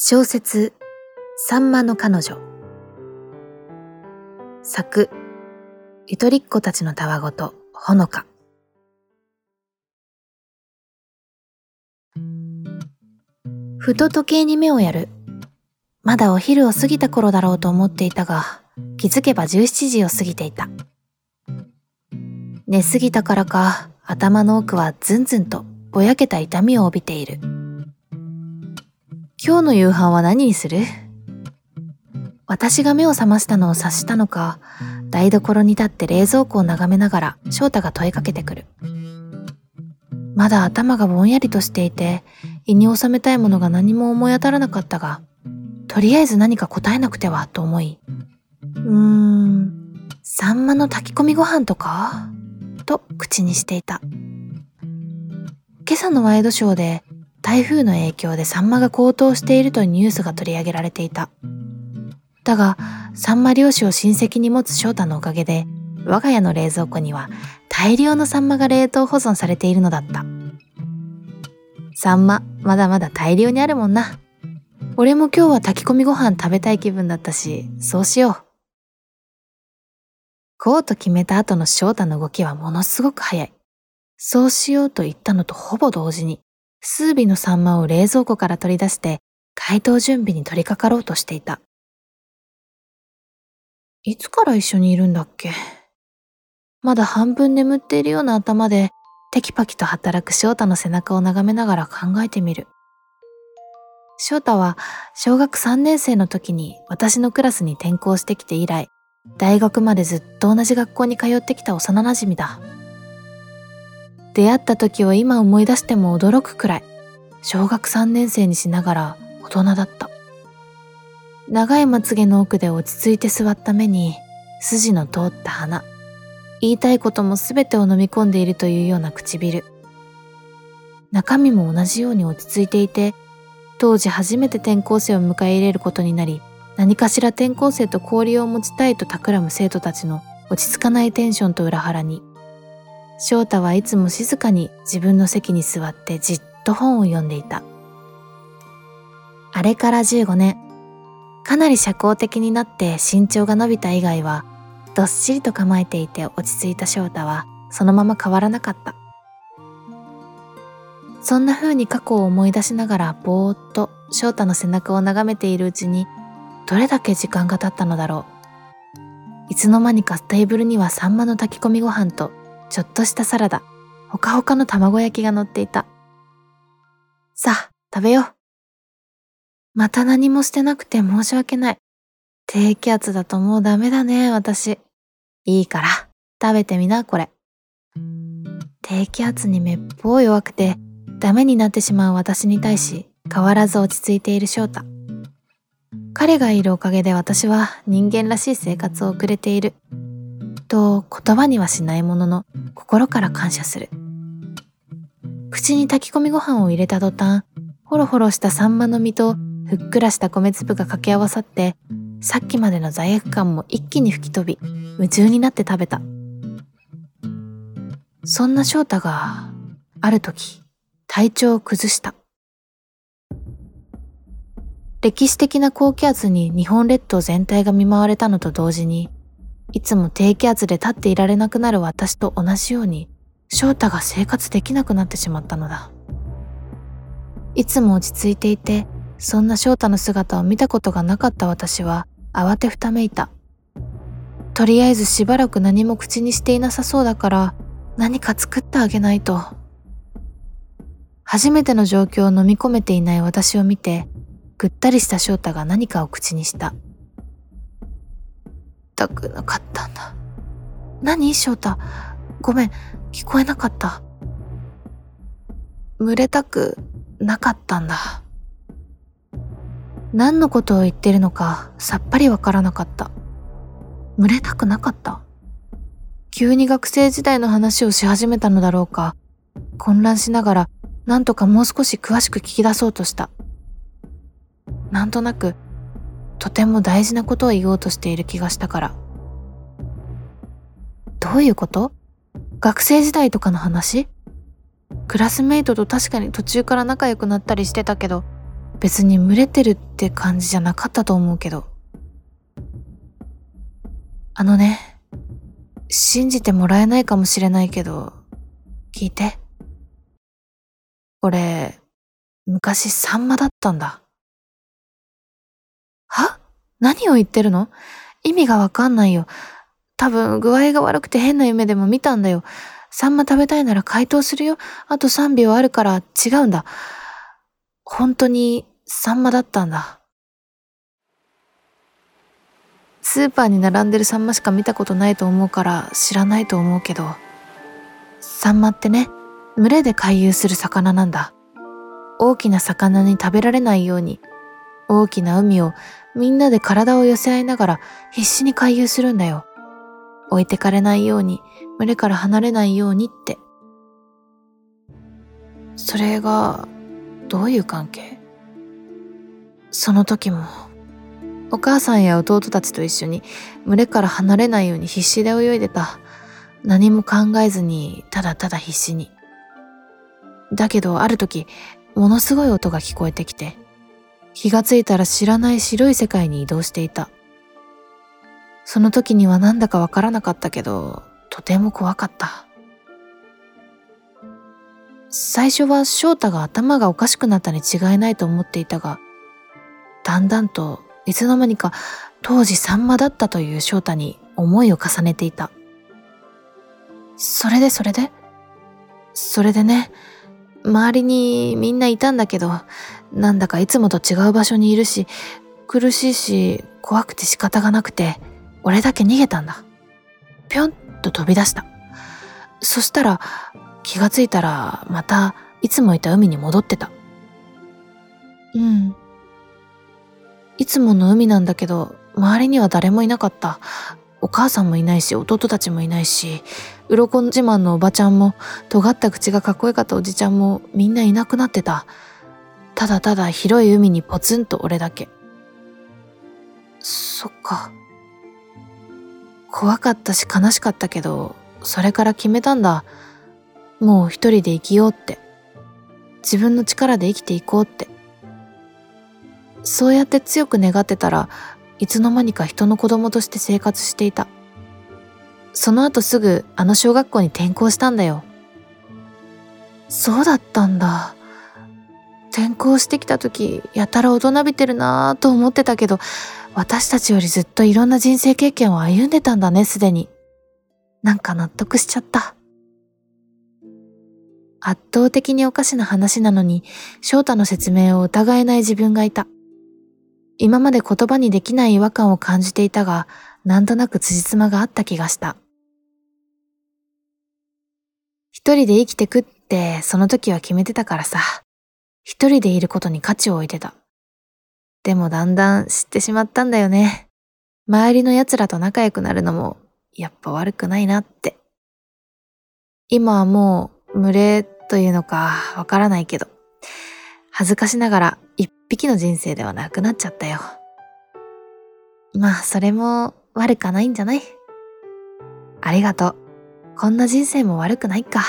小説さんまの彼女。作ゆとりっ子たちのたわごとほのか。ふと時計に目をやる。まだお昼を過ぎた頃だろうと思っていたが気づけば17時を過ぎていた。寝すぎたからか頭の奥はずんずんとぼやけた痛みを帯びている。今日の夕飯は何にする？私が目を覚ましたのを察したのか台所に立って冷蔵庫を眺めながら翔太が問いかけてくる。まだ頭がぼんやりとしていて胃に収めたいものが何も思い当たらなかったがとりあえず何か答えなくてはと思いうーんサンマの炊き込みご飯とか？と口にしていた。今朝のワイドショーで台風の影響でサンマが高騰しているとニュースが取り上げられていた。だがサンマ漁師を親戚に持つ翔太のおかげで我が家の冷蔵庫には大量のサンマが冷凍保存されているのだった。サンマまだまだ大量にあるもんな。俺も今日は炊き込みご飯食べたい気分だったしそうしよう。こうと決めた後の翔太の動きはものすごく早い。そうしようと言ったのとほぼ同時に数尾のサンマを冷蔵庫から取り出して解凍準備に取り掛かろうとしていた。いつから一緒にいるんだっけ？まだ半分眠っているような頭でテキパキと働く翔太の背中を眺めながら考えてみる。翔太は小学3年生の時に私のクラスに転校してきて以来大学までずっと同じ学校に通ってきた幼馴染だ。出会った時を今思い出しても驚くくらい小学3年生にしながら大人だった。長いまつげの奥で落ち着いて座った目に筋の通った鼻。言いたいことも全てを飲み込んでいるというような唇。中身も同じように落ち着いていて当時初めて転校生を迎え入れることになり何かしら転校生と交流を持ちたいと企む生徒たちの落ち着かないテンションと裏腹に翔太はいつも静かに自分の席に座ってじっと本を読んでいた。あれから15年。かなり社交的になって身長が伸びた以外はどっしりと構えていて落ち着いた翔太はそのまま変わらなかった。そんな風に過去を思い出しながらぼーっと翔太の背中を眺めているうちにどれだけ時間が経ったのだろう。いつの間にかテーブルにはサンマの炊き込みご飯とちょっとしたサラダほかほかの卵焼きが乗っていたさあ食べようまた何もしてなくて申し訳ない。低気圧だともうダメだね、私。いいから、食べてみな、これ。低気圧にめっぽう弱くて、ダメになってしまう私に対し、変わらず落ち着いている翔太。彼がいるおかげで私は人間らしい生活を送れている。と言葉にはしないものの、心から感謝する。口に炊き込みご飯を入れた途端、ホロホロしたサンマの実とふっくらした米粒が掛け合わさってさっきまでの罪悪感も一気に吹き飛び夢中になって食べたそんな翔太がある時体調を崩した歴史的な高気圧に日本列島全体が見舞われたのと同時にいつも低気圧で立っていられなくなる私と同じように翔太が生活できなくなってしまったのだいつも落ち着いていてそんな翔太の姿を見たことがなかった私は慌てふためいた。とりあえずしばらく何も口にしていなさそうだから何か作ってあげないと。初めての状況を飲み込めていない私を見てぐったりした翔太が何かを口にした。たくなかったんだ。何？翔太。ごめん、聞こえなかった。群れたくなかったんだ。何のことを言ってるのかさっぱりわからなかった。群れたくなかった？急に学生時代の話をし始めたのだろうか。混乱しながら何とかもう少し詳しく聞き出そうとした。なんとなくとても大事なことを言おうとしている気がしたから。どういうこと？学生時代とかの話？クラスメイトと確かに途中から仲良くなったりしてたけど、別に群れてるって感じじゃなかったと思うけど。あのね、信じてもらえないかもしれないけど、聞いて。俺、昔サンマだったんだ。何を言ってるの？意味がわかんないよ。多分具合が悪くて変な夢でも見たんだよ。サンマ食べたいなら回答するよ。あと3秒あるから違うんだ。本当にサンマだったんだ。スーパーに並んでるサンマしか見たことないと思うから知らないと思うけど、サンマってね、群れで回遊する魚なんだ。大きな魚に食べられないように、大きな海をみんなで体を寄せ合いながら必死に回遊するんだよ。置いてかれないように、群れから離れないようにって。それが、どういう関係？その時も、お母さんや弟たちと一緒に群れから離れないように必死で泳いでた。何も考えずに、ただただ必死に。だけど、ある時、ものすごい音が聞こえてきて、気がついたら知らない白い世界に移動していた。その時にはなんだかわからなかったけど、とても怖かった。最初は翔太が頭がおかしくなったに違いないと思っていたが、だんだんといつの間にか当時サンマだったという翔太に思いを重ねていた。それでそれで？それでね、周りにみんないたんだけど、なんだかいつもと違う場所にいるし、苦しいし、怖くて仕方がなくて、俺だけ逃げたんだ。ぴょんと飛び出した。そしたら気がついたらまたいつもいた海に戻ってた。うん。いつもの海なんだけど周りには誰もいなかった。お母さんもいないし弟たちもいないし鱗自慢のおばちゃんも尖った口がかっこよかったおじちゃんもみんないなくなってた。ただただ広い海にポツンと俺だけ。そっか。怖かったし悲しかったけど、それから決めたんだ。もう一人で生きようって。自分の力で生きていこうって。そうやって強く願ってたらいつの間にか人の子供として生活していた。その後すぐあの小学校に転校したんだよ。そうだったんだ。転校してきた時やたら大人びてるなぁと思ってたけど私たちよりずっといろんな人生経験を歩んでたんだね、すでに。なんか納得しちゃった。圧倒的におかしな話なのに、翔太の説明を疑えない自分がいた。今まで言葉にできない違和感を感じていたが、なんとなく辻褄があった気がした。一人で生きてくってその時は決めてたからさ、一人でいることに価値を置いてた。でもだんだん知ってしまったんだよね。周りの奴らと仲良くなるのも、やっぱ悪くないなって。今はもう、群れというのかわからないけど、恥ずかしながら一匹の人生ではなくなっちゃったよ。まあ、それも悪かないんじゃない？ありがとう。こんな人生も悪くないか。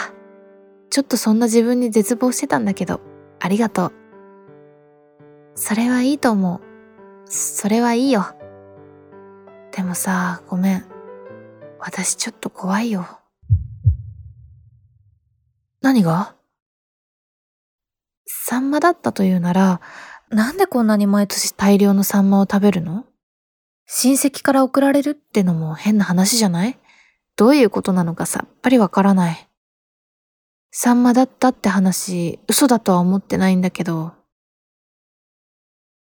ちょっとそんな自分に絶望してたんだけど、ありがとう。それはいいと思う。それはいいよ。でもさ、ごめん。私ちょっと怖いよ。何が？サンマだったというなら、なんでこんなに毎年大量のサンマを食べるの？親戚から送られるってのも変な話じゃない？どういうことなのかさっぱりわからない。サンマだったって話、嘘だとは思ってないんだけど、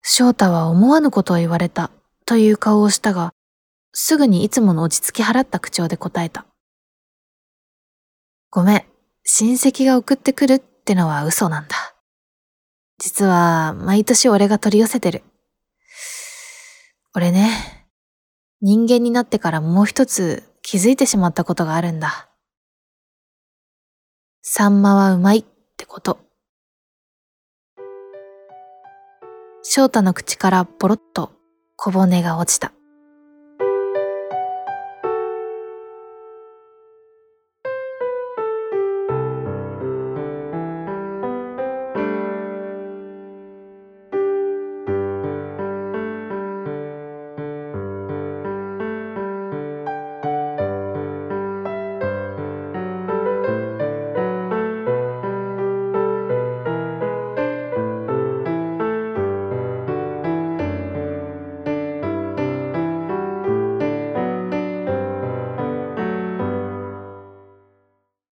翔太は思わぬことを言われたという顔をしたが、すぐにいつもの落ち着き払った口調で答えた。ごめん、親戚が送ってくるってのは嘘なんだ。実は、毎年俺が取り寄せてる。俺ね、人間になってからもう一つ気づいてしまったことがあるんだ。サンマはうまいってこと。翔太の口からポロッと小骨が落ちた。